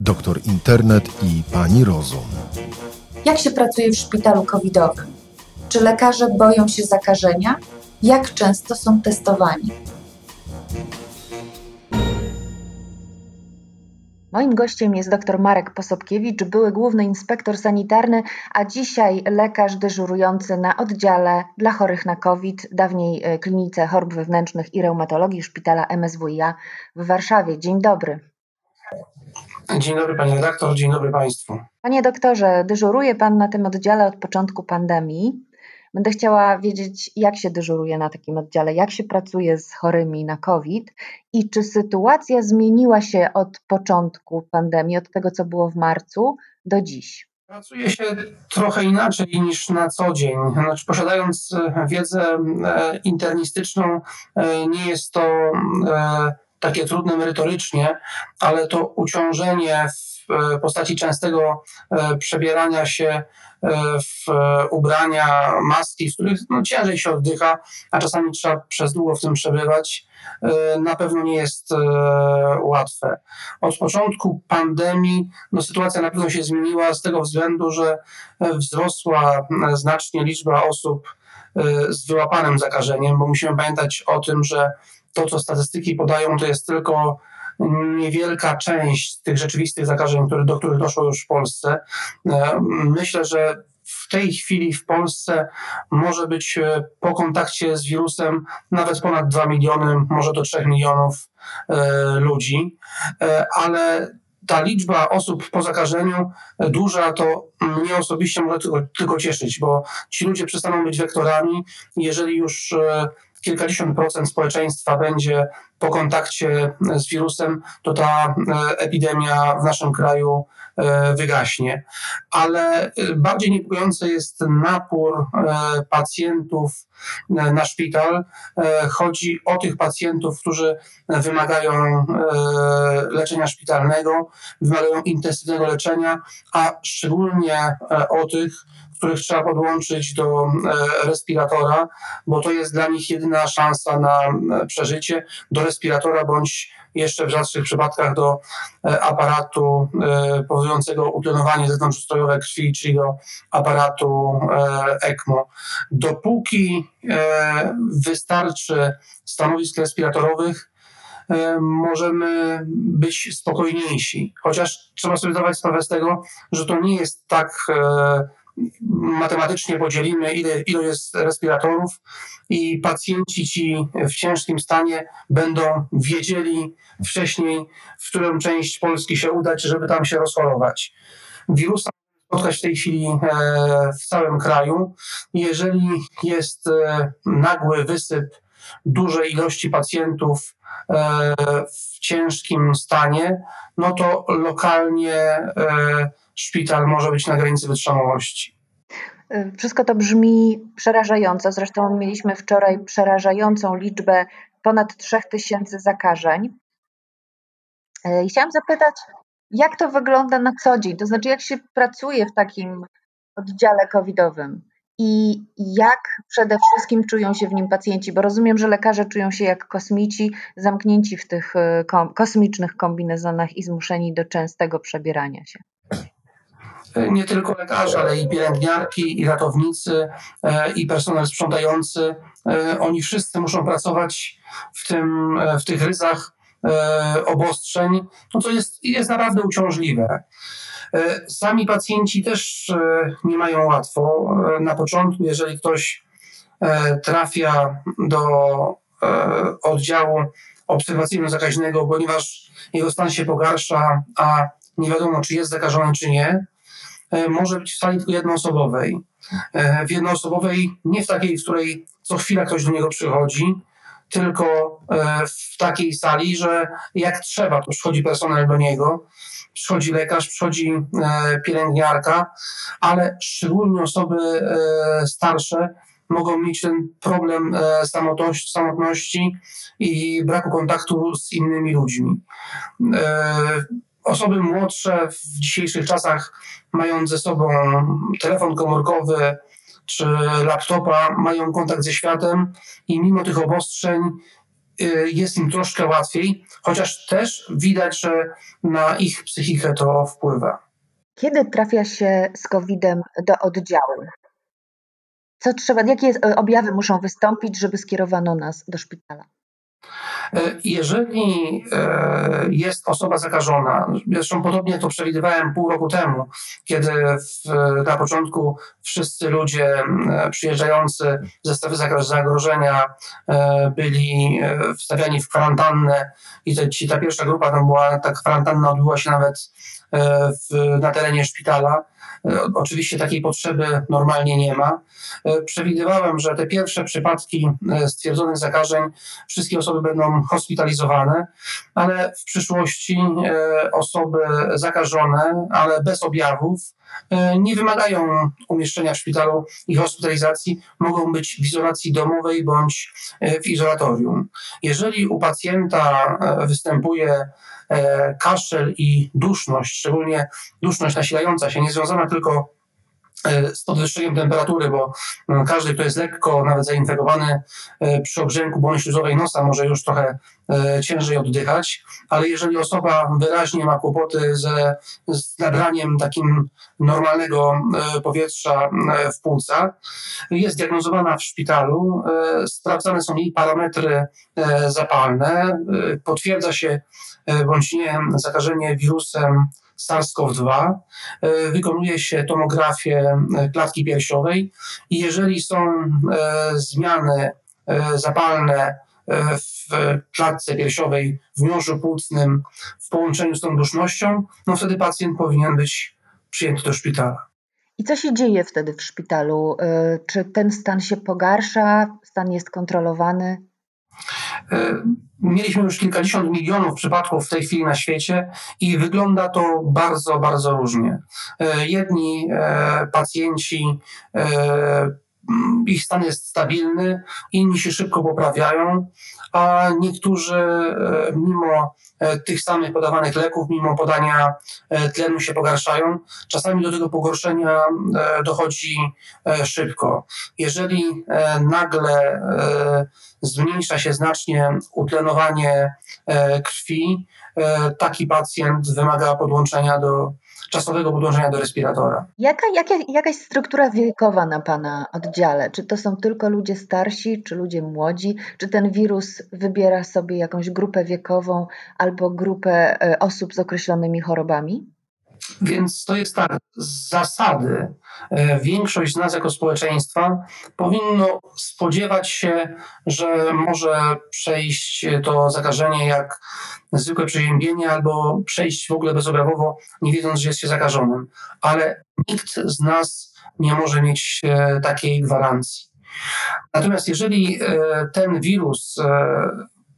doktor internet i pani rozum. Jak się pracuje w szpitalu covidowym? Czy lekarze boją się zakażenia? Jak często są testowani? Moim gościem jest dr Marek Posobkiewicz, były główny inspektor sanitarny, a dzisiaj lekarz dyżurujący na oddziale dla chorych na COVID, dawniej e, klinice chorób wewnętrznych i reumatologii szpitala MSWiA w Warszawie. Dzień dobry. Dzień dobry Pani redaktor, dzień dobry Państwu. Panie doktorze, dyżuruje Pan na tym oddziale od początku pandemii. Będę chciała wiedzieć, jak się dyżuruje na takim oddziale, jak się pracuje z chorymi na COVID i czy sytuacja zmieniła się od początku pandemii, od tego, co było w marcu, do dziś. Pracuje się trochę inaczej niż na co dzień. Znaczy, posiadając e, wiedzę e, internistyczną, e, nie jest to takie trudne merytorycznie, ale to uciążenie w e, postaci częstego e, przebierania się e, w ubrania, maski, w których no, ciężej się oddycha, a czasami trzeba przez długo w tym przebywać, na pewno nie jest łatwe. Od początku pandemii no, sytuacja na pewno się zmieniła z tego względu, że wzrosła znacznie liczba osób z wyłapanym zakażeniem, bo musimy pamiętać o tym, że to, co statystyki podają, to jest tylko niewielka część tych rzeczywistych zakażeń, które, do których doszło już w Polsce. E, myślę, że w tej chwili w Polsce może być e, po kontakcie z wirusem nawet ponad 2 miliony, może do 3 milionów e, ludzi, ale ta liczba osób po zakażeniu duża, to mnie osobiście może tylko, tylko cieszyć, bo ci ludzie przestaną być wektorami. Jeżeli już kilkadziesiąt procent społeczeństwa będzie po kontakcie z wirusem, to ta e, epidemia w naszym kraju e, wygaśnie. Ale e, bardziej niepokojący jest napór pacjentów na szpital. Chodzi o tych pacjentów, którzy wymagają leczenia szpitalnego, wymagają intensywnego leczenia, a szczególnie o tych, których trzeba podłączyć do respiratora, bo to jest dla nich jedyna szansa na przeżycie. Do respiratora bądź jeszcze w rzadszych przypadkach do e, aparatu e, powodującego utlenowanie zewnątrzustrojowe krwi, czyli do aparatu e, ECMO. Dopóki wystarczy stanowisk respiratorowych, możemy być spokojniejsi. Chociaż trzeba sobie zdawać sprawę z tego, że to nie jest tak matematycznie podzielimy, ile, ile jest respiratorów i pacjenci ci w ciężkim stanie będą wiedzieli wcześniej, w którą część Polski się udać, żeby tam się rozchorować. Wirusa spotkać w tej chwili e, w całym kraju. Jeżeli jest e, nagły wysyp dużej ilości pacjentów e, w ciężkim stanie, no to lokalnie szpital może być na granicy wytrzymałości. Wszystko to brzmi przerażająco. Zresztą mieliśmy wczoraj przerażającą liczbę ponad 3000 zakażeń. Y, I chciałam zapytać, jak to wygląda na co dzień? To znaczy, jak się pracuje w takim oddziale covidowym i jak przede wszystkim czują się w nim pacjenci? Bo rozumiem, że lekarze czują się jak kosmici, zamknięci w tych y, kosmicznych kombinezonach i zmuszeni do częstego przebierania się. E, nie tylko lekarze, ale i pielęgniarki, i ratownicy, e, i personel sprzątający. E, oni wszyscy muszą pracować w, tym, w tych ryzach obostrzeń, no to jest, jest naprawdę uciążliwe. Sami pacjenci też nie mają łatwo. Na początku, jeżeli ktoś trafia do oddziału obserwacyjno-zakaźnego, ponieważ jego stan się pogarsza, a nie wiadomo, czy jest zakażony, czy nie, może być w sali tylko jednoosobowej. E, w jednoosobowej, nie w takiej, w której co chwila ktoś do niego przychodzi, tylko e, w takiej sali, że jak trzeba, to przychodzi personel do niego, przychodzi lekarz, przychodzi pielęgniarka, ale szczególnie osoby starsze mogą mieć ten problem samotności i braku kontaktu z innymi ludźmi. Osoby młodsze w dzisiejszych czasach, mając ze sobą telefon komórkowy czy laptopa, mają kontakt ze światem i mimo tych obostrzeń jest im troszkę łatwiej, chociaż też widać, że na ich psychikę to wpływa. Kiedy trafia się z COVID-em do oddziału? Co trzeba, jakie objawy muszą wystąpić, żeby skierowano nas do szpitala? E, jeżeli e, jest osoba zakażona, zresztą podobnie to przewidywałem pół roku temu, kiedy w, na początku wszyscy ludzie przyjeżdżający ze strefy zagrożenia e, byli wstawiani w kwarantannę i te, ci, ta pierwsza grupa tam była, ta kwarantanna odbyła się nawet w, na terenie szpitala oczywiście takiej potrzeby normalnie nie ma. E, przewidywałem, że te pierwsze przypadki e, stwierdzonych zakażeń, wszystkie osoby będą hospitalizowane, ale w przyszłości osoby zakażone, ale bez objawów, nie wymagają umieszczenia w szpitalu i hospitalizacji, mogą być w izolacji domowej bądź w izolatorium. Jeżeli u pacjenta występuje E, kaszel i duszność, szczególnie duszność nasilająca się, nie związana tylko e, z podwyższeniem temperatury, bo no, każdy, kto jest lekko nawet zainfekowany e, przy obrzęku błony śluzowej nosa może już trochę ciężej oddychać, ale jeżeli osoba wyraźnie ma kłopoty ze, z nabraniem takim normalnego powietrza w płucach, jest diagnozowana w szpitalu, sprawdzane są jej parametry zapalne, potwierdza się E, bądź nie zakażenie wirusem SARS-CoV-2, e, wykonuje się tomografię e, klatki piersiowej i jeżeli są zmiany zapalne w klatce piersiowej, w miąższu płucnym w połączeniu z tą dusznością, no wtedy pacjent powinien być przyjęty do szpitala. I co się dzieje wtedy w szpitalu? Czy ten stan się pogarsza, stan jest kontrolowany? Mieliśmy już kilkadziesiąt milionów przypadków w tej chwili na świecie i wygląda to bardzo, bardzo różnie. E, jedni e, pacjenci, e, ich stan jest stabilny, inni się szybko poprawiają, a niektórzy mimo tych samych podawanych leków, mimo podania tlenu się pogarszają. Czasami do tego pogorszenia dochodzi szybko. Jeżeli nagle zmniejsza się znacznie utlenowanie e, krwi, e, taki pacjent wymaga podłączenia do czasowego podłączenia do respiratora. Jaka, jaka, jakaś struktura wiekowa na Pana oddziale? Czy to są tylko ludzie starsi, czy ludzie młodzi? Czy ten wirus wybiera sobie jakąś grupę wiekową albo grupę e, osób z określonymi chorobami? Więc to jest tak, z zasady e, większość z nas jako społeczeństwa powinno spodziewać się, że może przejść to zakażenie jak zwykłe przeziębienie albo przejść w ogóle bezobjawowo, nie wiedząc, że jest się zakażonym. Ale nikt z nas nie może mieć e, takiej gwarancji. Natomiast jeżeli e, ten wirus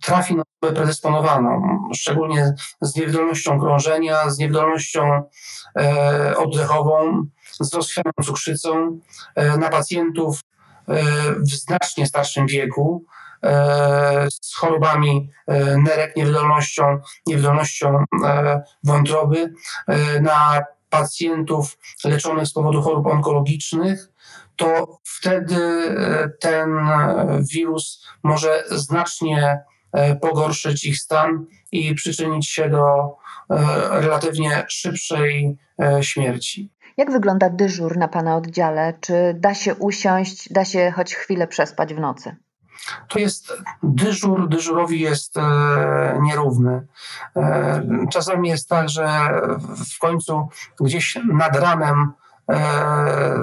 trafi na osobę predysponowaną, szczególnie z niewydolnością krążenia, z niewydolnością e, oddechową, z rozchwianą cukrzycą, e, na pacjentów e, w znacznie starszym wieku, e, z chorobami e, nerek, niewydolnością, niewydolnością e, wątroby, na pacjentów leczonych z powodu chorób onkologicznych, to wtedy ten wirus może znacznie pogorszyć ich stan i przyczynić się do e, relatywnie szybszej e, śmierci. Jak wygląda dyżur na Pana oddziale? Czy da się usiąść, da się choć chwilę przespać w nocy? To jest dyżur, dyżurowi jest e, nierówny. E, czasami jest tak, że w końcu gdzieś nad ranem e,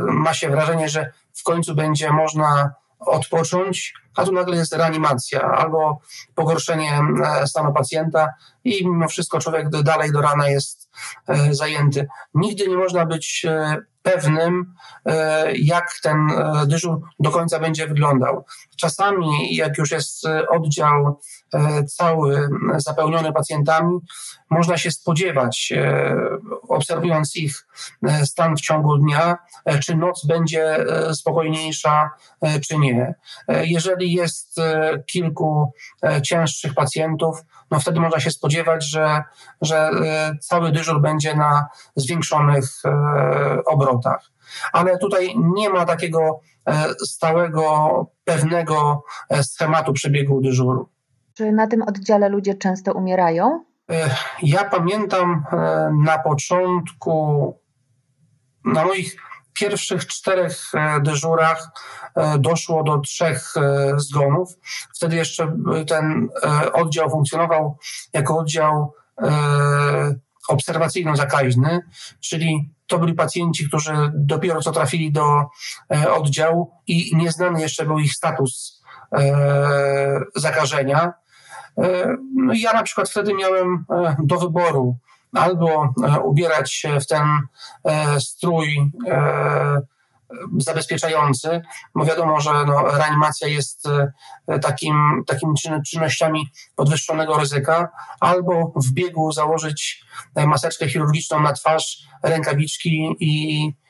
ma się wrażenie, że w końcu będzie można odpocząć, a tu nagle jest reanimacja albo pogorszenie e, stanu pacjenta i mimo wszystko człowiek dalej do rana jest e, zajęty. Nigdy nie można być e, pewnym, jak ten dyżur do końca będzie wyglądał. Czasami, jak już jest oddział cały zapełniony pacjentami, można się spodziewać, obserwując ich stan w ciągu dnia, czy noc będzie spokojniejsza, czy nie. Jeżeli jest kilku cięższych pacjentów, no wtedy można się spodziewać, że, że e, cały dyżur będzie na zwiększonych e, obrotach. Ale tutaj nie ma takiego e, stałego, pewnego schematu przebiegu dyżuru. Czy na tym oddziale ludzie często umierają? Ja pamiętam na początku, na moich pierwszych czterech dyżurach doszło do trzech zgonów. Wtedy jeszcze ten oddział funkcjonował jako oddział obserwacyjno-zakaźny, czyli to byli pacjenci, którzy dopiero co trafili do e, oddziału i nieznany jeszcze był ich status e, zakażenia. E, no ja na przykład wtedy miałem do wyboru albo ubierać się w ten strój zabezpieczający, bo wiadomo, że no, reanimacja jest e, takim, takimi czynnościami podwyższonego ryzyka, albo w biegu założyć maseczkę chirurgiczną na twarz, rękawiczki i E,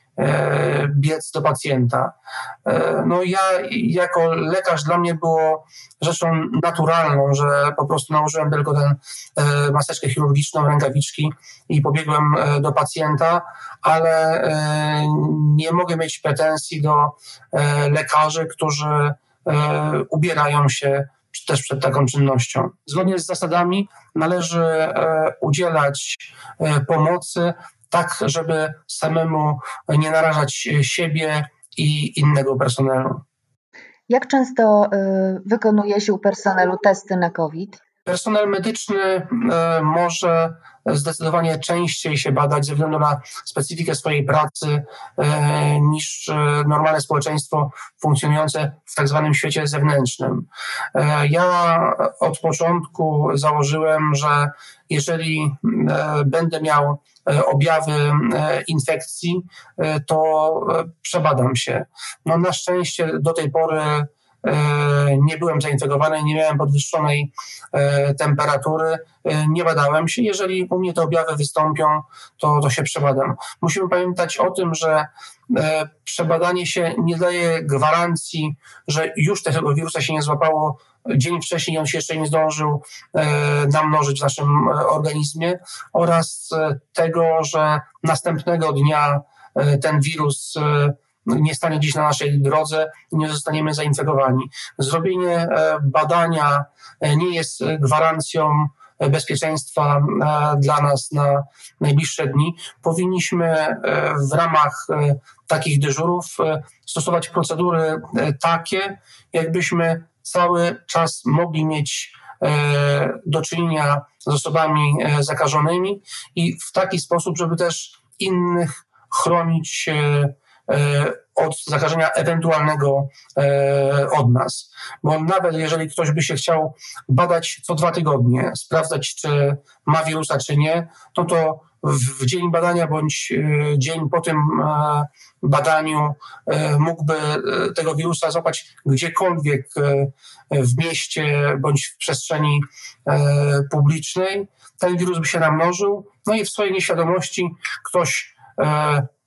biec do pacjenta. E, no ja jako lekarz dla mnie było rzeczą naturalną, że po prostu nałożyłem tylko tę e, maseczkę chirurgiczną, rękawiczki i pobiegłem do pacjenta, ale nie mogę mieć pretensji do lekarzy, którzy ubierają się też przed taką czynnością. Zgodnie z zasadami należy udzielać pomocy tak żeby samemu nie narażać siebie i innego personelu. Jak często y, wykonuje się u personelu testy na COVID? Personel medyczny e, może zdecydowanie częściej się badać ze względu na specyfikę swojej pracy e, niż e, normalne społeczeństwo funkcjonujące w tak zwanym świecie zewnętrznym. Ja od początku założyłem, że jeżeli będę miał objawy infekcji, to przebadam się. No na szczęście do tej pory nie byłem zainfekowany, nie miałem podwyższonej e, temperatury, e, nie badałem się. Jeżeli u mnie te objawy wystąpią, to, to się przebadam. Musimy pamiętać o tym, że przebadanie się nie daje gwarancji, że już tego wirusa się nie złapało dzień wcześniej on się jeszcze nie zdążył namnożyć w naszym organizmie oraz tego, że następnego dnia ten wirus nie stanie dziś na naszej drodze i nie zostaniemy zainfekowani. Zrobienie e, badania e, nie jest gwarancją bezpieczeństwa e, dla nas na najbliższe dni. Powinniśmy w ramach takich dyżurów stosować procedury takie, jakbyśmy cały czas mogli mieć do czynienia z osobami zakażonymi i w taki sposób, żeby też innych chronić od zakażenia ewentualnego e, od nas. Bo nawet jeżeli ktoś by się chciał badać co dwa tygodnie, sprawdzać, czy ma wirusa, czy nie, no to w dzień badania bądź e, dzień po tym badaniu mógłby tego wirusa złapać gdziekolwiek w mieście bądź w przestrzeni publicznej. Ten wirus by się namnożył, no i w swojej nieświadomości ktoś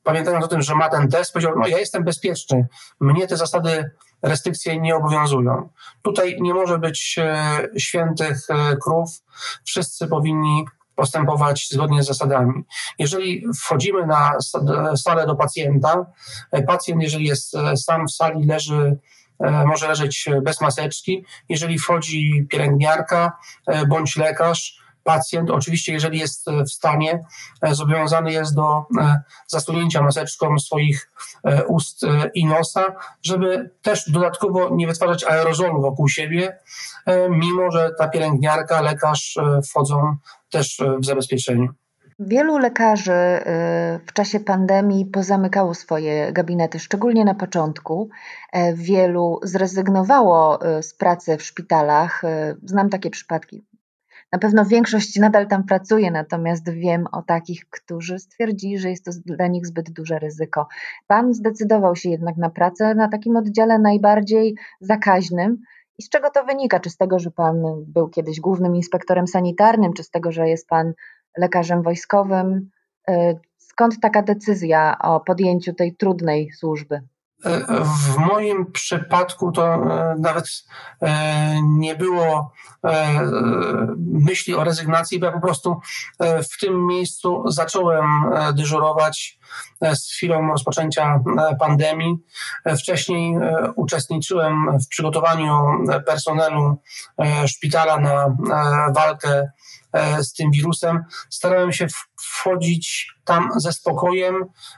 pamiętając o tym, że ma ten test, powiedział, no ja jestem bezpieczny, mnie te zasady restrykcje nie obowiązują. Tutaj nie może być e, świętych e, krów, wszyscy powinni postępować zgodnie z zasadami. Jeżeli wchodzimy na salę do pacjenta, e, pacjent, jeżeli jest sam w sali, leży może leżeć bez maseczki. Jeżeli wchodzi pielęgniarka bądź lekarz, pacjent, oczywiście jeżeli jest e, w stanie, e, zobowiązany jest do e, zasunięcia maseczką swoich ust i nosa, żeby też dodatkowo nie wytwarzać aerozolu wokół siebie, mimo że ta pielęgniarka, lekarz wchodzą też w zabezpieczeniu. Wielu lekarzy w czasie pandemii pozamykało swoje gabinety, szczególnie na początku. Wielu zrezygnowało z pracy w szpitalach. Znam takie przypadki. Na pewno większość nadal tam pracuje, natomiast wiem o takich, którzy stwierdzili, że jest to dla nich zbyt duże ryzyko. Pan zdecydował się jednak na pracę na takim oddziale najbardziej zakaźnym. I z czego to wynika? Czy z tego, że pan był kiedyś głównym inspektorem sanitarnym, czy z tego, że jest pan lekarzem wojskowym? Y, skąd taka decyzja o podjęciu tej trudnej służby? W moim przypadku to e, nawet e, nie było e, myśli o rezygnacji, bo ja po prostu w tym miejscu zacząłem dyżurować z chwilą rozpoczęcia pandemii. Wcześniej uczestniczyłem w przygotowaniu personelu szpitala na walkę z tym wirusem. Starałem się wchodzić tam ze spokojem,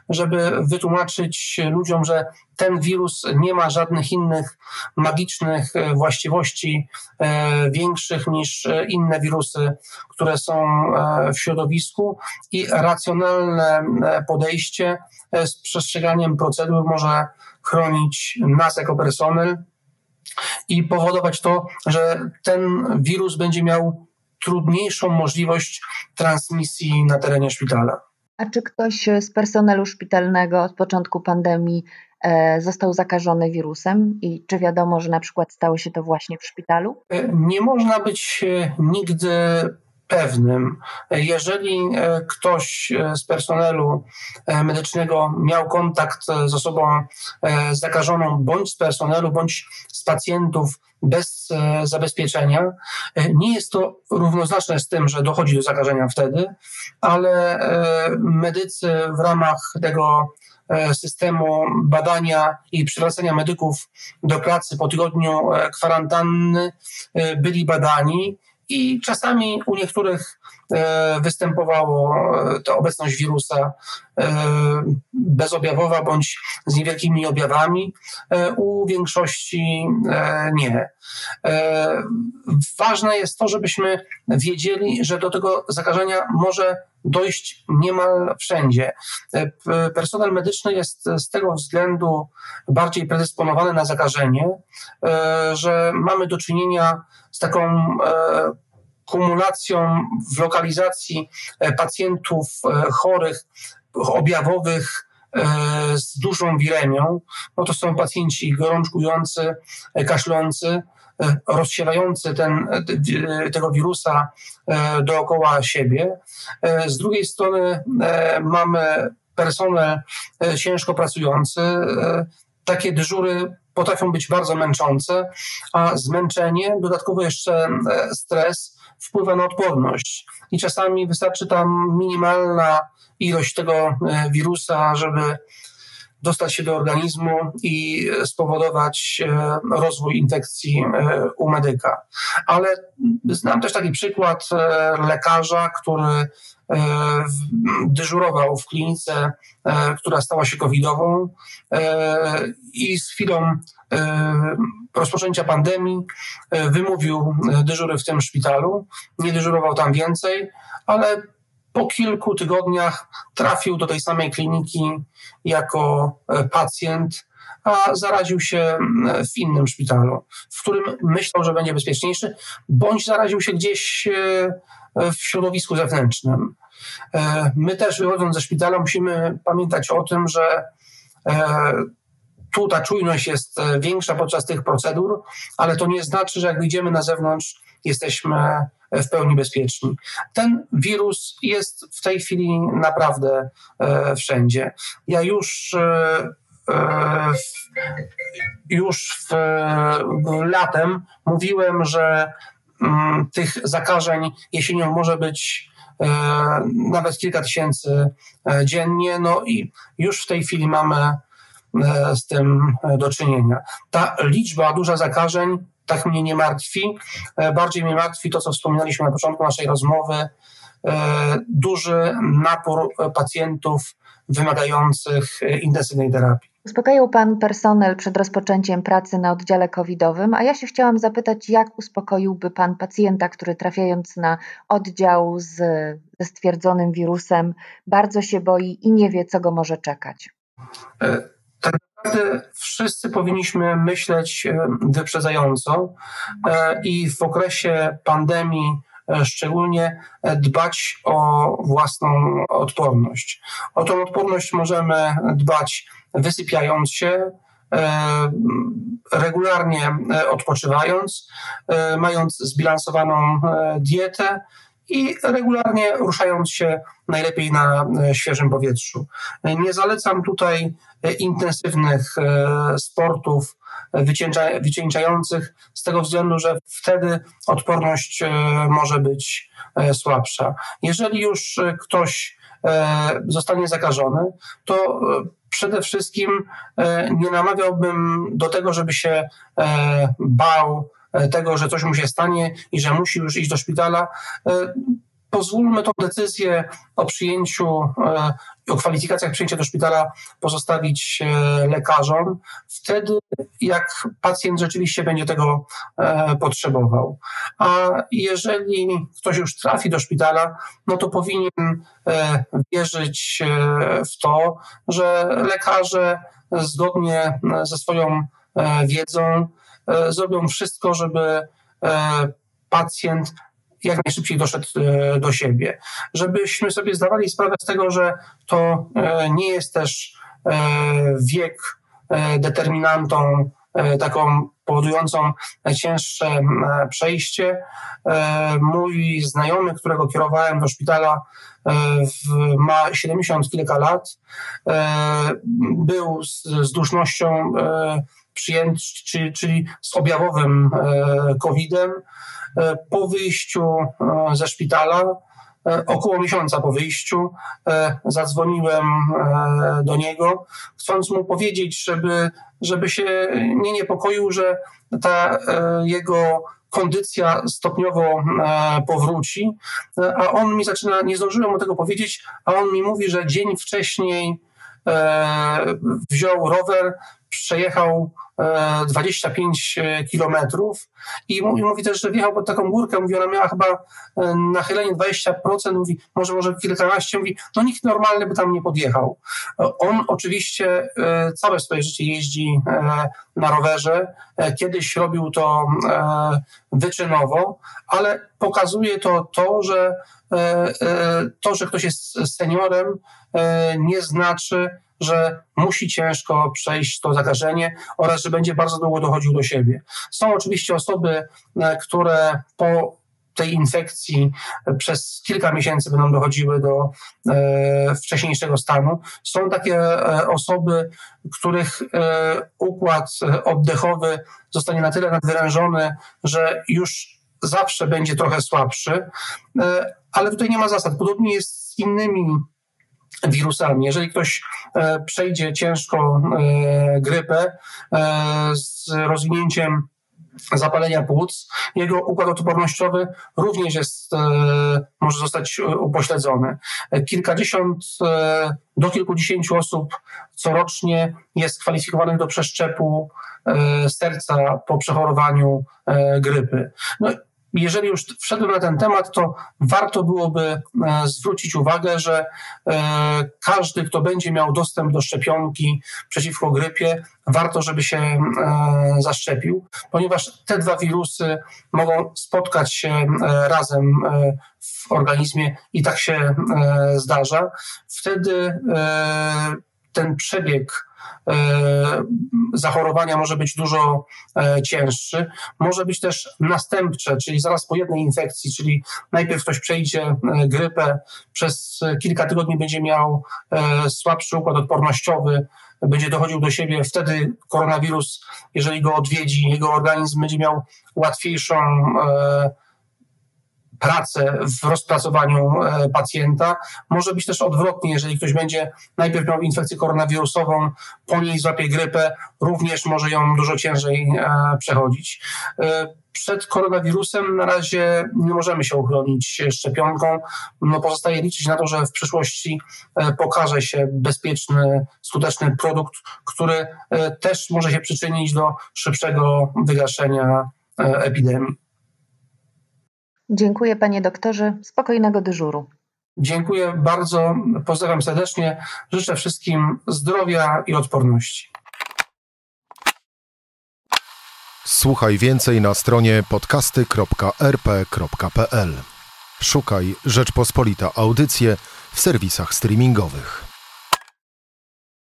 żeby wytłumaczyć ludziom, że ten wirus nie ma żadnych innych magicznych e, właściwości e, większych niż inne wirusy, które są w środowisku i racjonalne podejście z przestrzeganiem procedur może chronić nas jako personel i powodować to, że ten wirus będzie miał trudniejszą możliwość transmisji na terenie szpitala. A czy ktoś z personelu szpitalnego od początku pandemii e, został zakażony wirusem i czy wiadomo, że na przykład stało się to właśnie w szpitalu? E, nie można być e, nigdy pewnym. Jeżeli ktoś z personelu medycznego miał kontakt z osobą zakażoną, bądź z personelu, bądź z pacjentów bez e, zabezpieczenia. E, nie jest to równoznaczne z tym, że dochodzi do zakażenia wtedy, ale e, medycy w ramach tego systemu badania i przywracania medyków do pracy po tygodniu kwarantanny byli badani i czasami u niektórych e, występowało e, ta obecność wirusa e, bezobjawowa bądź z niewielkimi objawami, u większości nie. Ważne jest to, żebyśmy wiedzieli, że do tego zakażenia może dojść niemal wszędzie. Personel medyczny jest z tego względu bardziej predysponowany na zakażenie, że mamy do czynienia z taką kumulacją w lokalizacji e, pacjentów e, chorych, objawowych z dużą wiremią. No to są pacjenci gorączkujący, kaszlący, rozsiewający ten, tego wirusa dookoła siebie. Z drugiej strony mamy personel ciężko pracujący. Takie dyżury potrafią być bardzo męczące, a zmęczenie, dodatkowo jeszcze e, stres wpływa na odporność. I czasami wystarczy tam minimalna ilość tego e, wirusa, żeby dostać się do organizmu i spowodować e, rozwój infekcji u medyka. Ale znam też taki przykład lekarza, który dyżurował w klinice, która stała się covidową i z chwilą rozpoczęcia pandemii wymówił dyżury w tym szpitalu. Nie dyżurował tam więcej, ale po kilku tygodniach trafił do tej samej kliniki jako pacjent, a zaraził się w innym szpitalu, w którym myślał, że będzie bezpieczniejszy, bądź zaraził się gdzieś w środowisku zewnętrznym. E, my też wychodząc ze szpitala musimy pamiętać o tym, że e, tu ta czujność jest e, większa podczas tych procedur, ale to nie znaczy, że jak wyjdziemy na zewnątrz, jesteśmy w pełni bezpieczni. Ten wirus jest w tej chwili naprawdę wszędzie. Ja już już w, latem mówiłem, że mm, tych zakażeń jesienią może być E, nawet kilka tysięcy e, dziennie, no i już w tej chwili mamy e, z tym do czynienia. Ta liczba duża zakażeń tak mnie nie martwi. Bardziej mnie martwi to, co wspominaliśmy na początku naszej rozmowy, duży napór pacjentów wymagających intensywnej terapii. Uspokajał Pan personel przed rozpoczęciem pracy na oddziale covidowym, a ja się chciałam zapytać, jak uspokoiłby Pan pacjenta, który trafiając na oddział z, ze stwierdzonym wirusem bardzo się boi i nie wie, co go może czekać? E, naprawdę wszyscy powinniśmy myśleć e, wyprzedzająco e, i w okresie pandemii szczególnie dbać o własną odporność. O tą odporność możemy dbać wysypiając się, e, regularnie e, odpoczywając, e, mając zbilansowaną dietę i regularnie ruszając się najlepiej na świeżym powietrzu. Nie zalecam tutaj intensywnych sportów wycieńczających z tego względu, że wtedy odporność może być słabsza. Jeżeli już ktoś zostanie zakażony, to przede wszystkim nie namawiałbym do tego, żeby się bał tego, że coś mu się stanie i że musi już iść do szpitala. Pozwólmy tą decyzję o przyjęciu, o kwalifikacjach przyjęcia do szpitala pozostawić lekarzom. Wtedy, jak pacjent rzeczywiście będzie tego potrzebował. A jeżeli ktoś już trafi do szpitala, no to powinien wierzyć w to, że lekarze zgodnie ze swoją wiedzą zrobią wszystko, żeby pacjent jak najszybciej doszedł do siebie. Żebyśmy sobie zdawali sprawę z tego, że to nie jest też wiek determinantą taką powodującą najcięższe przejście. Mój znajomy, którego kierowałem do szpitala, ma 70 kilka lat, był z, z dusznością przyjęty, czyli, czyli z objawowym COVID-em. Po wyjściu ze szpitala, około miesiąca po wyjściu, zadzwoniłem do niego, chcąc mu powiedzieć, żeby, żeby się nie niepokoił, że ta jego kondycja stopniowo powróci, a on mi zaczyna, nie zdążyłem mu tego powiedzieć, a on mi mówi, że dzień wcześniej wziął rower, przejechał 25 e, kilometrów i mówi też, że wjechał pod taką górkę, mówi, ona miała chyba e, nachylenie 20%, mówi, może może kilkanaście, mówi, no nikt normalny by tam nie podjechał. On oczywiście e, całe swoje życie jeździ na rowerze, kiedyś robił to wyczynowo, ale pokazuje to to, że to, że ktoś jest seniorem, nie znaczy, że musi ciężko przejść to zakażenie oraz że będzie bardzo długo dochodził do siebie. Są oczywiście osoby, e, które po tej infekcji przez kilka miesięcy będą dochodziły do e, wcześniejszego stanu. Są takie e, osoby, których e, układ oddechowy zostanie na tyle nadwyrężony, że już zawsze będzie trochę słabszy, e, ale tutaj nie ma zasad. Podobnie jest z innymi wirusami. Jeżeli ktoś e, przejdzie ciężko e, grypę e, z rozwinięciem zapalenia płuc, jego układ odpornościowy również jest, może zostać upośledzony. Kilkadziesiąt do kilkudziesięciu osób corocznie jest kwalifikowanych do przeszczepu serca po przechorowaniu grypy. No, jeżeli już wszedłem na ten temat, to warto byłoby e, zwrócić uwagę, że e, każdy, kto będzie miał dostęp do szczepionki przeciwko grypie, warto, żeby się e, zaszczepił, ponieważ te dwa wirusy mogą spotkać się razem w organizmie i tak się zdarza. Wtedy ten przebieg zachorowania może być dużo e, cięższy. Może być też następcze, czyli zaraz po jednej infekcji, czyli najpierw ktoś przejdzie e, grypę, przez kilka tygodni będzie miał słabszy układ odpornościowy, będzie dochodził do siebie, wtedy koronawirus, jeżeli go odwiedzi, jego organizm będzie miał łatwiejszą pracę w rozpracowaniu e, pacjenta. Może być też odwrotnie, jeżeli ktoś będzie najpierw miał infekcję koronawirusową, po niej złapie grypę, również może ją dużo ciężej e, przechodzić. E, przed koronawirusem na razie nie możemy się uchronić szczepionką. No pozostaje liczyć na to, że w przyszłości pokaże się bezpieczny, skuteczny produkt, który też może się przyczynić do szybszego wygaszenia epidemii. Dziękuję panie doktorze. Spokojnego dyżuru. Dziękuję bardzo. Pozdrawiam serdecznie. Życzę wszystkim zdrowia i odporności. Słuchaj więcej na stronie podcasty.rp.pl. Szukaj Rzeczpospolita Audycje w serwisach streamingowych.